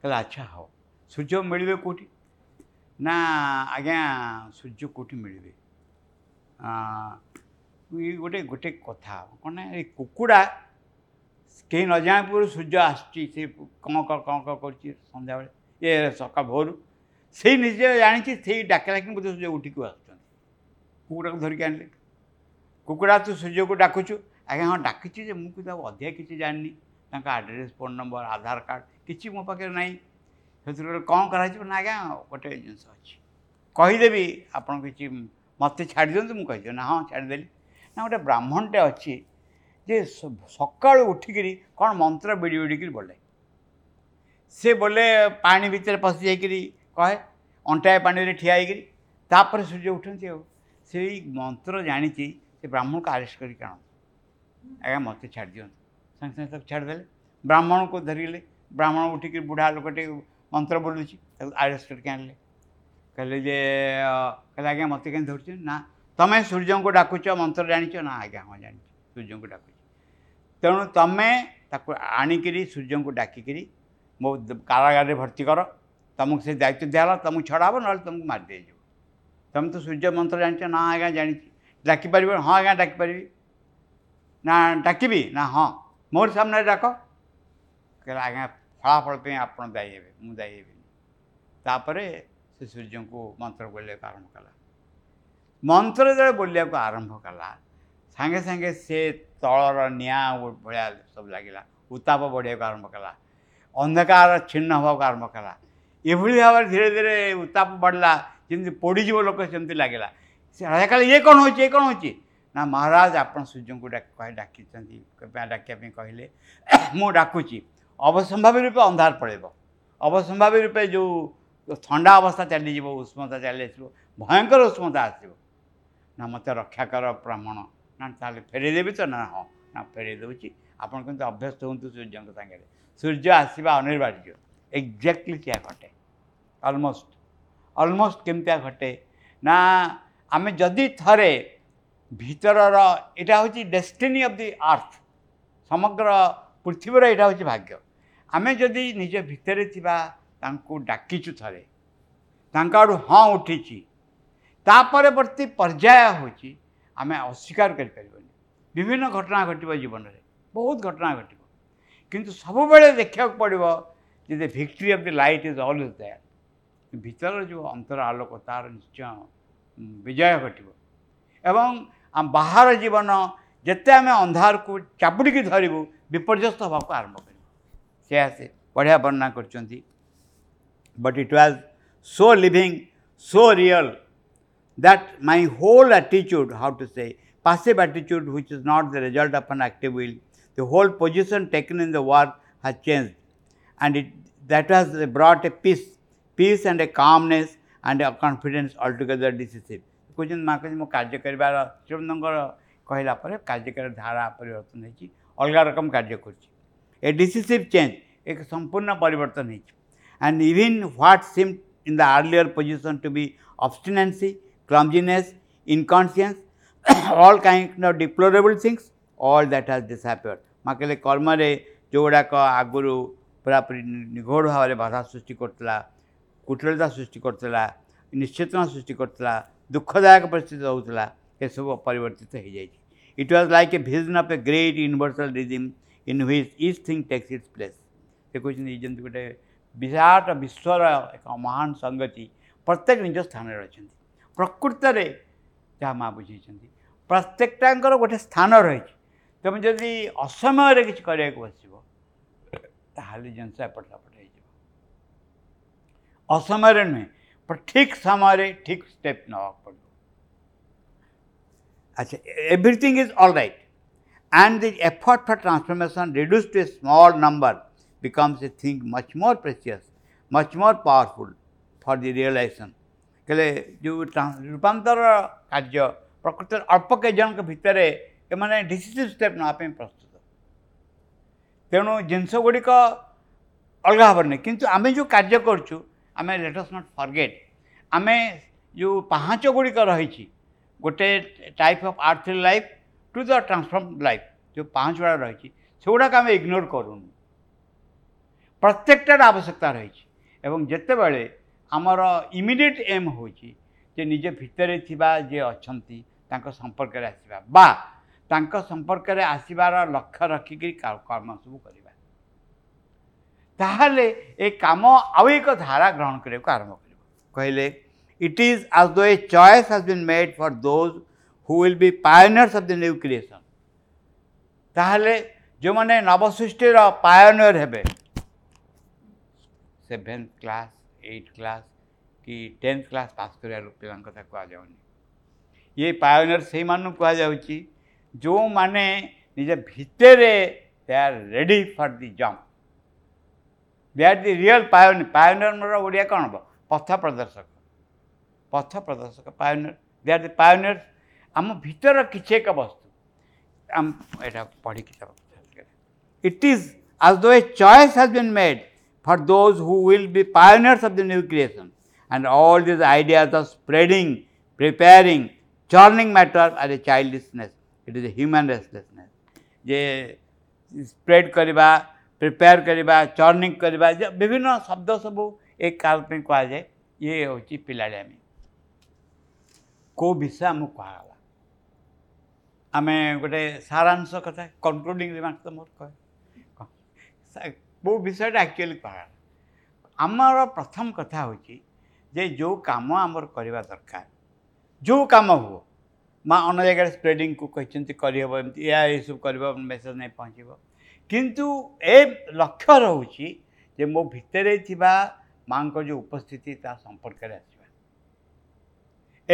କହିଲେ ଆଚ୍ଛା ହଉ ସୂର୍ଯ୍ୟ ମିଳିବେ କେଉଁଠି ନା ଆଜ୍ଞା ସୂର୍ଯ୍ୟ କେଉଁଠି ମିଳିବେ ଗୋଟେ ଗୋଟେ କଥା କ'ଣ ନା ଏ କୁକୁଡ଼ା କେହି ନ ଜାଣିବା ପୂର୍ବରୁ ସୂର୍ଯ୍ୟ ଆସୁଛି ସେ କଁ କଁ କଁ କଁ କରୁଛି ସନ୍ଧ୍ୟାବେଳେ ଏ ସକାଳ ଭୋରୁ ସେଇ ନିଜେ ଜାଣିଛି ସେଇ ଡାକିଲା କି ବୋଧେ ସୂର୍ଯ୍ୟ ଉଠିକି ଆସୁଛନ୍ତି କୁକୁଡ଼ାକୁ ଧରିକି ଆଣିଲେ କୁକୁଡ଼ା ତୁ ସୂର୍ଯ୍ୟକୁ ଡାକୁଛୁ ଆଜ୍ଞା ହଁ ଡାକିଛି ଯେ ମୁଁ କିନ୍ତୁ ଆଉ ଅଧିକା କିଛି ଜାଣିନି ତାଙ୍କ address phone number Aadhaar card କିଛି ମୋ ପାଖରେ ନାହିଁ ସେଥିରୁ କହିଲେ କ'ଣ କରାଯିବ ନା ଆଜ୍ଞା ଗୋଟେ ଜିନିଷ ଅଛି କହିଦେବି ଆପଣ କିଛି ମୋତେ ଛାଡ଼ି ଦିଅନ୍ତୁ ମୁଁ କହିଦେବି ନା ହଁ ଛାଡ଼ିଦେଲି ନା ଗୋଟେ ବ୍ରାହ୍ମଣଟେ ଅଛି ଯେ ସକାଳୁ ଉଠିକିରି କ'ଣ ମନ୍ତ୍ର ବିଡ଼ି ବିଡ଼ିକିରି ବୋଲେ ସେ ବୋଲେ ପାଣି ଭିତରେ ପଶି ଯାଇକିରି କହେ ଅଣ୍ଟାଏ ପାଣିରେ ଠିଆ ହେଇକିରି ତାପରେ ସୂର୍ଯ୍ୟ ଉଠନ୍ତି ଆଉ ସେଇ ମନ୍ତ୍ର ଜାଣିଛି ସେ ବ୍ରାହ୍ମଣକୁ ଆରେଷ୍ଟ କରିକି ଆଣନ୍ତୁ ଆଜ୍ଞା ମୋତେ ଛାଡ଼ି ଦିଅନ୍ତୁ ସାଙ୍ଗେ ସାଙ୍ଗେ ତାକୁ ଛାଡ଼ିଦେଲେ ବ୍ରାହ୍ମଣକୁ ଧରିଲେ ବ୍ରାହ୍ମଣ ଉଠିକି ବୁଢ଼ା ଲୋକଟି ମନ୍ତ୍ର ବୁଲୁଛି ତାକୁ ଆରେଷ୍ଟେଡ଼୍ ଆଣିଲେ କହିଲେ ଯେ କହିଲେ ଆଜ୍ଞା ମୋତେ କାହିଁ ଧରୁଛନ୍ତି ନା ତୁମେ ସୂର୍ଯ୍ୟଙ୍କୁ ଡାକୁଛ ମନ୍ତ୍ର ଜାଣିଛ ନା ଆଜ୍ଞା ହଁ ଜାଣିଛି ସୂର୍ଯ୍ୟଙ୍କୁ ଡାକୁଛି ତେଣୁ ତୁମେ ତାକୁ ଆଣିକିରି ସୂର୍ଯ୍ୟଙ୍କୁ ଡାକିକିରି ମୋ କାରାଗାରରେ ଭର୍ତ୍ତି କର ତୁମକୁ ସେ ଦାୟିତ୍ୱ ଦିଆହେଲା ତୁମକୁ ଛଡ଼ା ହେବ ନହେଲେ ତୁମକୁ ମାରି ଦିଆଯିବ ତୁମେ ତ ସୂର୍ଯ୍ୟ ମନ୍ତ୍ର ଜାଣିଛ ନା ଆଜ୍ଞା ଜାଣିଛି ଡାକିପାରିବ ହଁ ଆଜ୍ଞା ଡାକିପାରିବି ନା ଡାକିବି ନା ହଁ ମୋର ସାମ୍ନାରେ ଡାକ କହିଲେ ଆଜ୍ଞା ଫଳାଫଳ ପାଇଁ ଆପଣ ଦାୟୀ ହେବେ ମୁଁ ଦାୟୀ ହେବିନି ତାପରେ ସେ ସୂର୍ଯ୍ୟଙ୍କୁ ମନ୍ତ୍ର ବୋଲିବାକୁ ଆରମ୍ଭ କଲା ମନ୍ତ୍ର ଯେତେବେଳେ ବୋଲିବାକୁ ଆରମ୍ଭ କଲା ସାଙ୍ଗେ ସାଙ୍ଗେ ସେ ତଳର ନିଆଁ ଭଳିଆ ସବୁ ଲାଗିଲା ଉତ୍ତାପ ବଢ଼ିବାକୁ ଆରମ୍ଭ କଲା ଅନ୍ଧକାର ଛିନ୍ନ ହେବାକୁ ଆରମ୍ଭ କଲା ଏଭଳି ଭାବରେ ଧୀରେ ଧୀରେ ଉତ୍ତାପ ବଢ଼ିଲା ଯେମିତି ପୋଡ଼ିଯିବ ଲୋକ ସେମିତି ଲାଗିଲା ସେ ରାଜା କହିଲେ ଇଏ କ'ଣ ହେଉଛି ଇଏ କ'ଣ ହେଉଛି ନା ମହାରାଜ ଆପଣ ସୂର୍ଯ୍ୟଙ୍କୁ ଡାକି ଡାକିଛନ୍ତି ଡାକିବା ପାଇଁ କହିଲେ ମୁଁ ଡାକୁଛି ଅବସମ୍ଭାବୀ ରୂପେ ଅନ୍ଧାର ପଳେଇବ ଅବସମ୍ଭାବୀ ରୂପେ ଯେଉଁ ଥଣ୍ଡା ଅବସ୍ଥା ଚାଲିଯିବ ଉଷ୍ମତା ଚାଲି ଆସିବ ଭୟଙ୍କର ଉଷ୍ମତା ଆସିବ ନା ମୋତେ ରକ୍ଷା କର ବ୍ରାହ୍ମଣ ନା ତାହେଲେ ଫେରେଇଦେବି ତ ନା ହଁ ନା ଫେରେଇ ଦେଉଛି ଆପଣ କିନ୍ତୁ ଅଭ୍ୟସ୍ତ ହୁଅନ୍ତୁ ସୂର୍ଯ୍ୟଙ୍କ ସାଙ୍ଗରେ ସୂର୍ଯ୍ୟ ଆସିବା ଅନିବାର୍ଯ୍ୟ ଏକ୍ଜାକ୍ଟଲି ସେଇଆ ଘଟେ ଅଲମୋଷ୍ଟ ଅଲମୋଷ୍ଟ କେମିତିଆ ଘଟେ ନା ଆମେ ଯଦି ଥରେ ଭିତରର ଏଇଟା ହେଉଛି ଡେଷ୍ଟିନି ଅଫ୍ ଦି ଆର୍ଥ ସମଗ୍ର ପୃଥିବୀର ଏଇଟା ହେଉଛି ଭାଗ୍ୟ ଆମେ ଯଦି ନିଜ ଭିତରେ ଥିବା ତାଙ୍କୁ ଡାକିଛୁ ଥରେ ତାଙ୍କ ଆଡ଼ୁ ହଁ ଉଠିଛି ତା ପରବର୍ତ୍ତୀ ପର୍ଯ୍ୟାୟ ହେଉଛି ଆମେ ଅସ୍ୱୀକାର କରିପାରିବନି ବିଭିନ୍ନ ଘଟଣା ଘଟିବ ଜୀବନରେ ବହୁତ ଘଟଣା ଘଟିବ କିନ୍ତୁ ସବୁବେଳେ ଦେଖିବାକୁ ପଡ଼ିବ ଯେ victory of the light is always there ଭିତରର ଯେଉଁ ଅନ୍ତର ଆଲୋକ ତାର ନିଶ୍ଚୟ ବିଜୟ ଘଟିବ ଏବଂ ଆମ ବାହାର ଜୀବନ ଯେତେ ଆମେ ଅନ୍ଧାରକୁ ଚାପୁଡ଼ିକି ଧରିବୁ ବିପର୍ଯ୍ୟସ୍ତ ହେବାକୁ ଆରମ୍ଭ କରିବୁ ସେ ବଢ଼ିଆ ବର୍ଣ୍ଣନା କରିଛନ୍ତି but it was so living so real that my whole attitude, how to say, passive attitude, which is not the result of an active will, the whole position taken in the war has changed. And it, that has brought a peace, peace and a calmness and a confidence altogether decisive. କୁଜନ ମା କହିଛି ମୋ କାର୍ଯ୍ୟ କରିବାର ଶିବନଙ୍କର କହିଲା ପରେ କାର୍ଯ୍ୟକାର ଧାରା ପରିବର୍ତ୍ତନ ହେଇଛି ଅଲଗା ରକମ କାର୍ଯ୍ୟ କରୁଛି a decisive change, a sampurna parivartan is. And even what seemed in the earlier position to be obstinacy, clumsiness, inconscience, all kind of deplorable things, all that has disappeared. ମାକେଲେ କର୍ମରେ ଯେଉଁଗୁଡ଼ାକ ଆଗରୁ ପୁରାପୁରି ନିଘୋଡ଼ ଭାବରେ ବାଧା ସୃଷ୍ଟି କରୁଥିଲା କୁଟଳତା ସୃଷ୍ଟି କରୁଥିଲା ନିଶ୍ଚେତନା ସୃଷ୍ଟି କରୁଥିଲା ଦୁଃଖଦାୟକ ପରିସ୍ଥିତି ହେଉଥିଲା ଏସବୁ ପରିବର୍ତ୍ତିତ ହୋଇଯାଇଛି it was like a vision of a great universal regime in which each thing takes its place. ସେ କହିଛନ୍ତି ଏ ଯେମିତି ଗୋଟେ ବିରାଟ ବିଶ୍ୱର ଏକ ମହାନ ସଂଗତି ପ୍ରତ୍ୟେକ ନିଜ ସ୍ଥାନରେ ଅଛନ୍ତି ପ୍ରକୃତରେ ଯାହା ମା ବୁଝେଇଛନ୍ତି ପ୍ରତ୍ୟେକଟାଙ୍କର ଗୋଟେ ସ୍ଥାନ ରହିଛି ତୁମେ ଯଦି ଅସମୟରେ କିଛି କରିବାକୁ ବସିବ ତାହେଲେ ଜିନିଷ ଏପଟ ସେପଟ ହେଇଯିବ ଅସମୟରେ ନୁହେଁ ଠିକ୍ ସମୟରେ ଠିକ୍ ଷ୍ଟେପ୍ ନେବାକୁ ପଡ଼ିବ ଆଚ୍ଛା everything is all right and the effort for transformation reduced to a small number becomes a thing much more precious, much more powerful for the realization. कहले जो रूपांतर कार्य प्रकृत अल्प केजन भितर एମାନେ ଡିସିସିଭ୍ ଷ୍ଟେପ୍ ନେବା ପାଇଁ ପ୍ରସ୍ତୁତ ତେଣୁ ଜିନିଷ ଗୁଡ଼ିକ ଅଲଗା ହେବନି କିନ୍ତୁ ଆମେ ଯେଉଁ କାର୍ଯ୍ୟ କରୁଛୁ ଆମେ ଲେଟସ୍ ନଟ୍ ଫର୍ଗେଟ୍ ଆମେ ଯେଉଁ ପାହାଚ ଗୁଡ଼ିକ ରହିଛି ଗୋଟେ type of art life to the transform life जो ପାଞ୍ଚଗୁଡ଼ା ରହିଛି ସେଗୁଡ଼ାକ ଆମେ ଇଗ୍ନୋର କରୁନୁ ପ୍ରତ୍ୟେକଟାର ଆବଶ୍ୟକତା ରହିଛି ଏବଂ ଯେତେବେଳେ ଆମର ଇମିଡ଼ିଏଟ୍ ଏମ୍ ହେଉଛି ଯେ ନିଜ ଭିତରେ ଥିବା ଯିଏ ଅଛନ୍ତି ତାଙ୍କ ସମ୍ପର୍କରେ ଆସିବା ବା ତାଙ୍କ ସମ୍ପର୍କରେ ଆସିବାର ଲକ୍ଷ୍ୟ ରଖିକରି କର୍ମ ସବୁ କରିବା ତାହେଲେ ଏ କାମ ଆଉ ଏକ ଧାରା ଗ୍ରହଣ କରିବାକୁ ଆରମ୍ଭ କରିବ କହିଲେ it is as though a choice has been made for those who will be pioneers of the new creation ताहले जो मैंने नवसृष्टिर पायोनियर है सेभेन्थ क्लास एट क्लास कि टेन्थ क्लास पास कर पा कथा कह ये पायोनियर से कहुची जो मैंने निज भरे they are ready for the jump they are the real pioneer pioneer मोर ओडिया कौन हम पथ प्रदर्शक पथ प्रदर्शक pioneer they are the pioneers ଆମ ଭିତର କିଛି ଏକ ବସ୍ତୁ ଆମ ଏଇଟା ପଢ଼ିକି it is as though a choice has been made for those who will be pioneers of the new creation and all these ideas of spreading, preparing, churning matter are a childishness. It is a human restlessness. ଯେ spread କରିବା prepare କରିବା churning କରିବା ବିଭିନ୍ନ ଶବ୍ଦ ସବୁ ଏ କାଳ ପାଇଁ କୁହାଯାଏ ଇଏ ହେଉଛି ପିଲାଳିଆମି କେଉଁ ବିଷୟ ଆମକୁ କୁହାଗଲା ଆମେ ଗୋଟେ ସାରାଂଶ କଥା କନକ୍ଲୁଡିଂ ରିମାର୍କ ତ ମୋର କହେ କେଉଁ ବିଷୟଟା ଆକ୍ଚୁଆଲି କହେ ଆମର ପ୍ରଥମ କଥା ହେଉଛି ଯେ ଯେଉଁ କାମ ଆମର କରିବା ଦରକାର ଯେଉଁ କାମ ହୁଅ ମା ଅନ୍ୟ ଜାଗାରେ ସ୍ପ୍ରେଡିଂକୁ କହିଛନ୍ତି କରିହେବ ଏମିତି ଏହା ଏସବୁ କରିବ ମେସେଜ୍ ନେଇ ପହଞ୍ଚିବ କିନ୍ତୁ ଏ ଲକ୍ଷ୍ୟ ରହୁଛି ଯେ ମୋ ଭିତରେ ଥିବା ମାଆଙ୍କ ଯେଉଁ ଉପସ୍ଥିତି ତା ସମ୍ପର୍କରେ ଆସିବା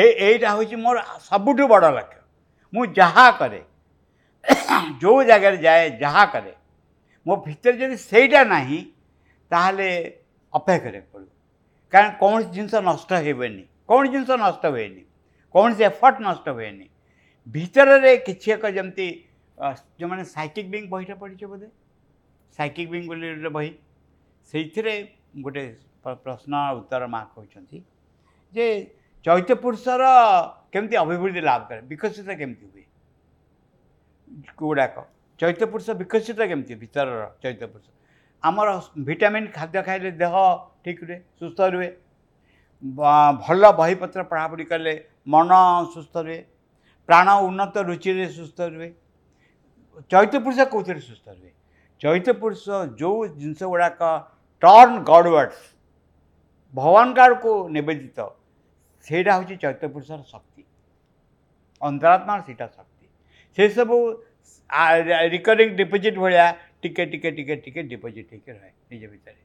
ଏ ଏଇଟା ହେଉଛି ମୋର ସବୁଠୁ ବଡ଼ ଲକ୍ଷ୍ୟ ମୁଁ ଯାହା କରେ ଯେଉଁ ଜାଗାରେ ଯାଏ ଯାହା କରେ ମୋ ଭିତରେ ଯଦି ସେଇଟା ନାହିଁ ତାହେଲେ ଅପେକ୍ଷା କରିବାକୁ ପଡ଼ିବ କାରଣ କୌଣସି ଜିନିଷ ନଷ୍ଟ ହେବନି କୌଣସି ଜିନିଷ ନଷ୍ଟ ହୁଏନି କୌଣସି ଏଫର୍ଟ ନଷ୍ଟ ହୁଏନି ଭିତରରେ କିଛି ଏକ ଯେମିତି ଯେଉଁମାନେ ସାଇକିକ୍ ବିଙ୍ଗ ବହିଟା ପଢ଼ିଛ ବୋଧେ ସାଇକିକ୍ ବିଙ୍ଗ ବୋଲି ଗୋଟେ ବହି ସେଇଥିରେ ଗୋଟେ ପ୍ରଶ୍ନ ଉତ୍ତର ମା' କହିଛନ୍ତି ଯେ ଚୈତ୍ୟ ପୁରୁଷର କେମିତି ଅଭିବୃଦ୍ଧି ଲାଭ କରେ ବିକଶିତ କେମିତି ହୁଏ ଗୁଡ଼ାକ ଚୈତ୍ୟ ପୁରୁଷ ବିକଶିତ କେମିତି ଭିତରର ଚୈତ୍ୟ ପୁରୁଷ ଆମର ଭିଟାମିନ୍ ଖାଦ୍ୟ ଖାଇଲେ ଦେହ ଠିକ୍ ରୁହେ ସୁସ୍ଥ ରୁହେ ଭଲ ବହିପତ୍ର ପଢ଼ାପଢ଼ି କଲେ ମନ ସୁସ୍ଥ ରୁହେ ପ୍ରାଣ ଉନ୍ନତ ରୁଚିରେ ସୁସ୍ଥ ରୁହେ ଚୈତ୍ୟ ପୁରୁଷ କେଉଁଥିରେ ସୁସ୍ଥ ରୁହେ ଚୈତ୍ୟ ପୁରୁଷ ଯେଉଁ ଜିନିଷ ଗୁଡ଼ାକ ଟର୍ନ ଗଡ଼ୱାର୍ଡ଼ସ୍ ଭଗବାନଙ୍କ ଆଡ଼କୁ ନିବେଦିତ ସେଇଟା ହେଉଛି ଚୈତ୍ୟ ପୁରୁଷର ଶକ୍ତି ଅନ୍ତରାତ୍ମାର ସେଇଟା ଶକ୍ତି ସେସବୁ ରିକରିଂ ଡିପୋଜିଟ୍ ଭଳିଆ ଟିକେ ଟିକେ ଟିକେ ଟିକେ ଡିପୋଜିଟ୍ ହେଇକି ରହେ ନିଜ ଭିତରେ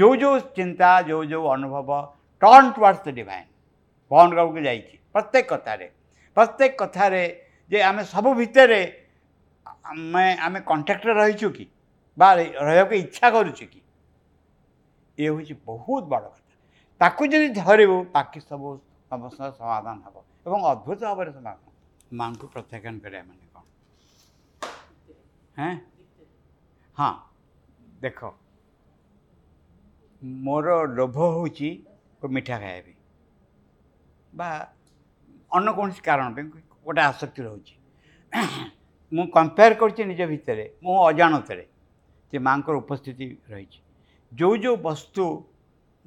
ଯେଉଁ ଯେଉଁ ଚିନ୍ତା ଯେଉଁ ଯେଉଁ ଅନୁଭବ ଟର୍ନ ଟୁୱାର୍ଡସ୍ ଦ ଡିଭାଇନ୍ ବନ୍ଦ କରିବାକୁ ଯାଇଛି ପ୍ରତ୍ୟେକ କଥାରେ ପ୍ରତ୍ୟେକ କଥାରେ ଯେ ଆମେ ସବୁ ଭିତରେ ଆମେ ଆମେ କଣ୍ଟ୍ରାକ୍ଟରେ ରହିଛୁ କି ବା ରହିବାକୁ ଇଚ୍ଛା କରୁଛୁ କି ଏ ହେଉଛି ବହୁତ ବଡ଼ କଥା ତାକୁ ଯଦି ଧରିବୁ ବାକି ସବୁ ସମସ୍ୟାର ସମାଧାନ ହେବ ଏବଂ ଅଦ୍ଭୁତ ଭାବରେ ସମାଧାନ ମାଆଙ୍କୁ ପ୍ରତ୍ୟାଖ୍ୟାନ କରିବା ମାନେ କ'ଣ ହେଁ ହଁ ଦେଖ ମୋର ଲୋଭ ହେଉଛି ମିଠା ଖାଇବା ପାଇଁ ବା ଅନ୍ୟ କୌଣସି କାରଣ ପାଇଁ ଗୋଟେ ଆସକ୍ତି ରହୁଛି ମୁଁ କମ୍ପେୟାର କରୁଛି ନିଜ ଭିତରେ ମୁଁ ଅଜାଣତରେ ଯେ ମାଆଙ୍କର ଉପସ୍ଥିତି ରହିଛି ଯେଉଁ ଯେଉଁ ବସ୍ତୁ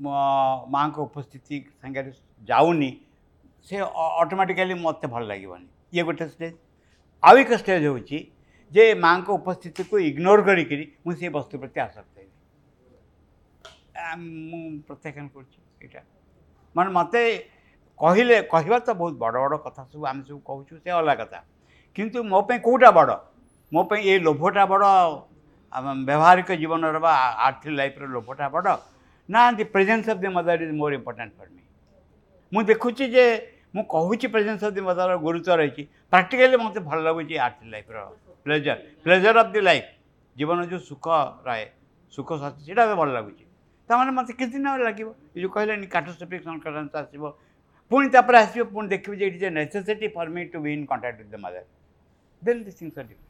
ମାଆଙ୍କ ଉପସ୍ଥିତି ସାଙ୍ଗରେ ଯାଉନି ସେ ଅଟୋମେଟିକାଲି ମୋତେ ଭଲ ଲାଗିବନି ଇଏ ଗୋଟେ ଷ୍ଟେଜ୍ ଆଉ ଏକ ଷ୍ଟେଜ୍ ହେଉଛି ଯେ ମାଆଙ୍କ ଉପସ୍ଥିତିକୁ ଇଗ୍ନୋର କରିକିରି ମୁଁ ସେ ବସ୍ତୁ ପ୍ରତି ଆସକ୍ତ ହେବି ମୁଁ ପ୍ରତ୍ୟାଖ୍ୟାନ କରୁଛି ଏଇଟା ମାନେ ମୋତେ କହିଲେ କହିବା ତ ବହୁତ ବଡ଼ ବଡ଼ କଥା ସବୁ ଆମେ ସବୁ କହୁଛୁ ସେ ଅଲଗା କଥା କିନ୍ତୁ ମୋ ପାଇଁ କେଉଁଟା ବଡ଼ ମୋ ପାଇଁ ଏଇ ଲୋଭଟା ବଡ଼ ବ୍ୟବହାରିକ ଜୀବନର ବା ଆର୍ଥିକ ଲାଇଫ୍ର ଲୋଭଟା ବଡ଼ ना the presence of the mother is more important for me ମୁଁ ଦେଖୁଛି ଯେ ମୁଁ କହୁଛି ପ୍ରେଜେନ୍ସ ଅଫ୍ ଦି ମଦର ଗୁରୁତ୍ୱ ରହିଛି ପ୍ରାକ୍ଟିକାଲି ମୋତେ ଭଲ ଲାଗୁଛି art ଲାଇଫ୍ର pleasure pleasure of the life ଜୀବନ ଯେଉଁ ସୁଖ ରହେ ସୁଖ ସାଥି ସେଇଟା ବି ଭଲ ଲାଗୁଛି ତା'ମାନେ ମୋତେ କିଛି ଦିନ ଲାଗିବ ଏ ଯେଉଁ କହିଲେନି କାଟୋଷ୍ଟୋପିକ୍ ସଂକ୍ରାନ୍ତ ଆସିବ ପୁଣି ତା'ପରେ ଆସିବ ପୁଣି ଦେଖିବି ଯେ it is a necessity for me to be in contact with the mother then this things are different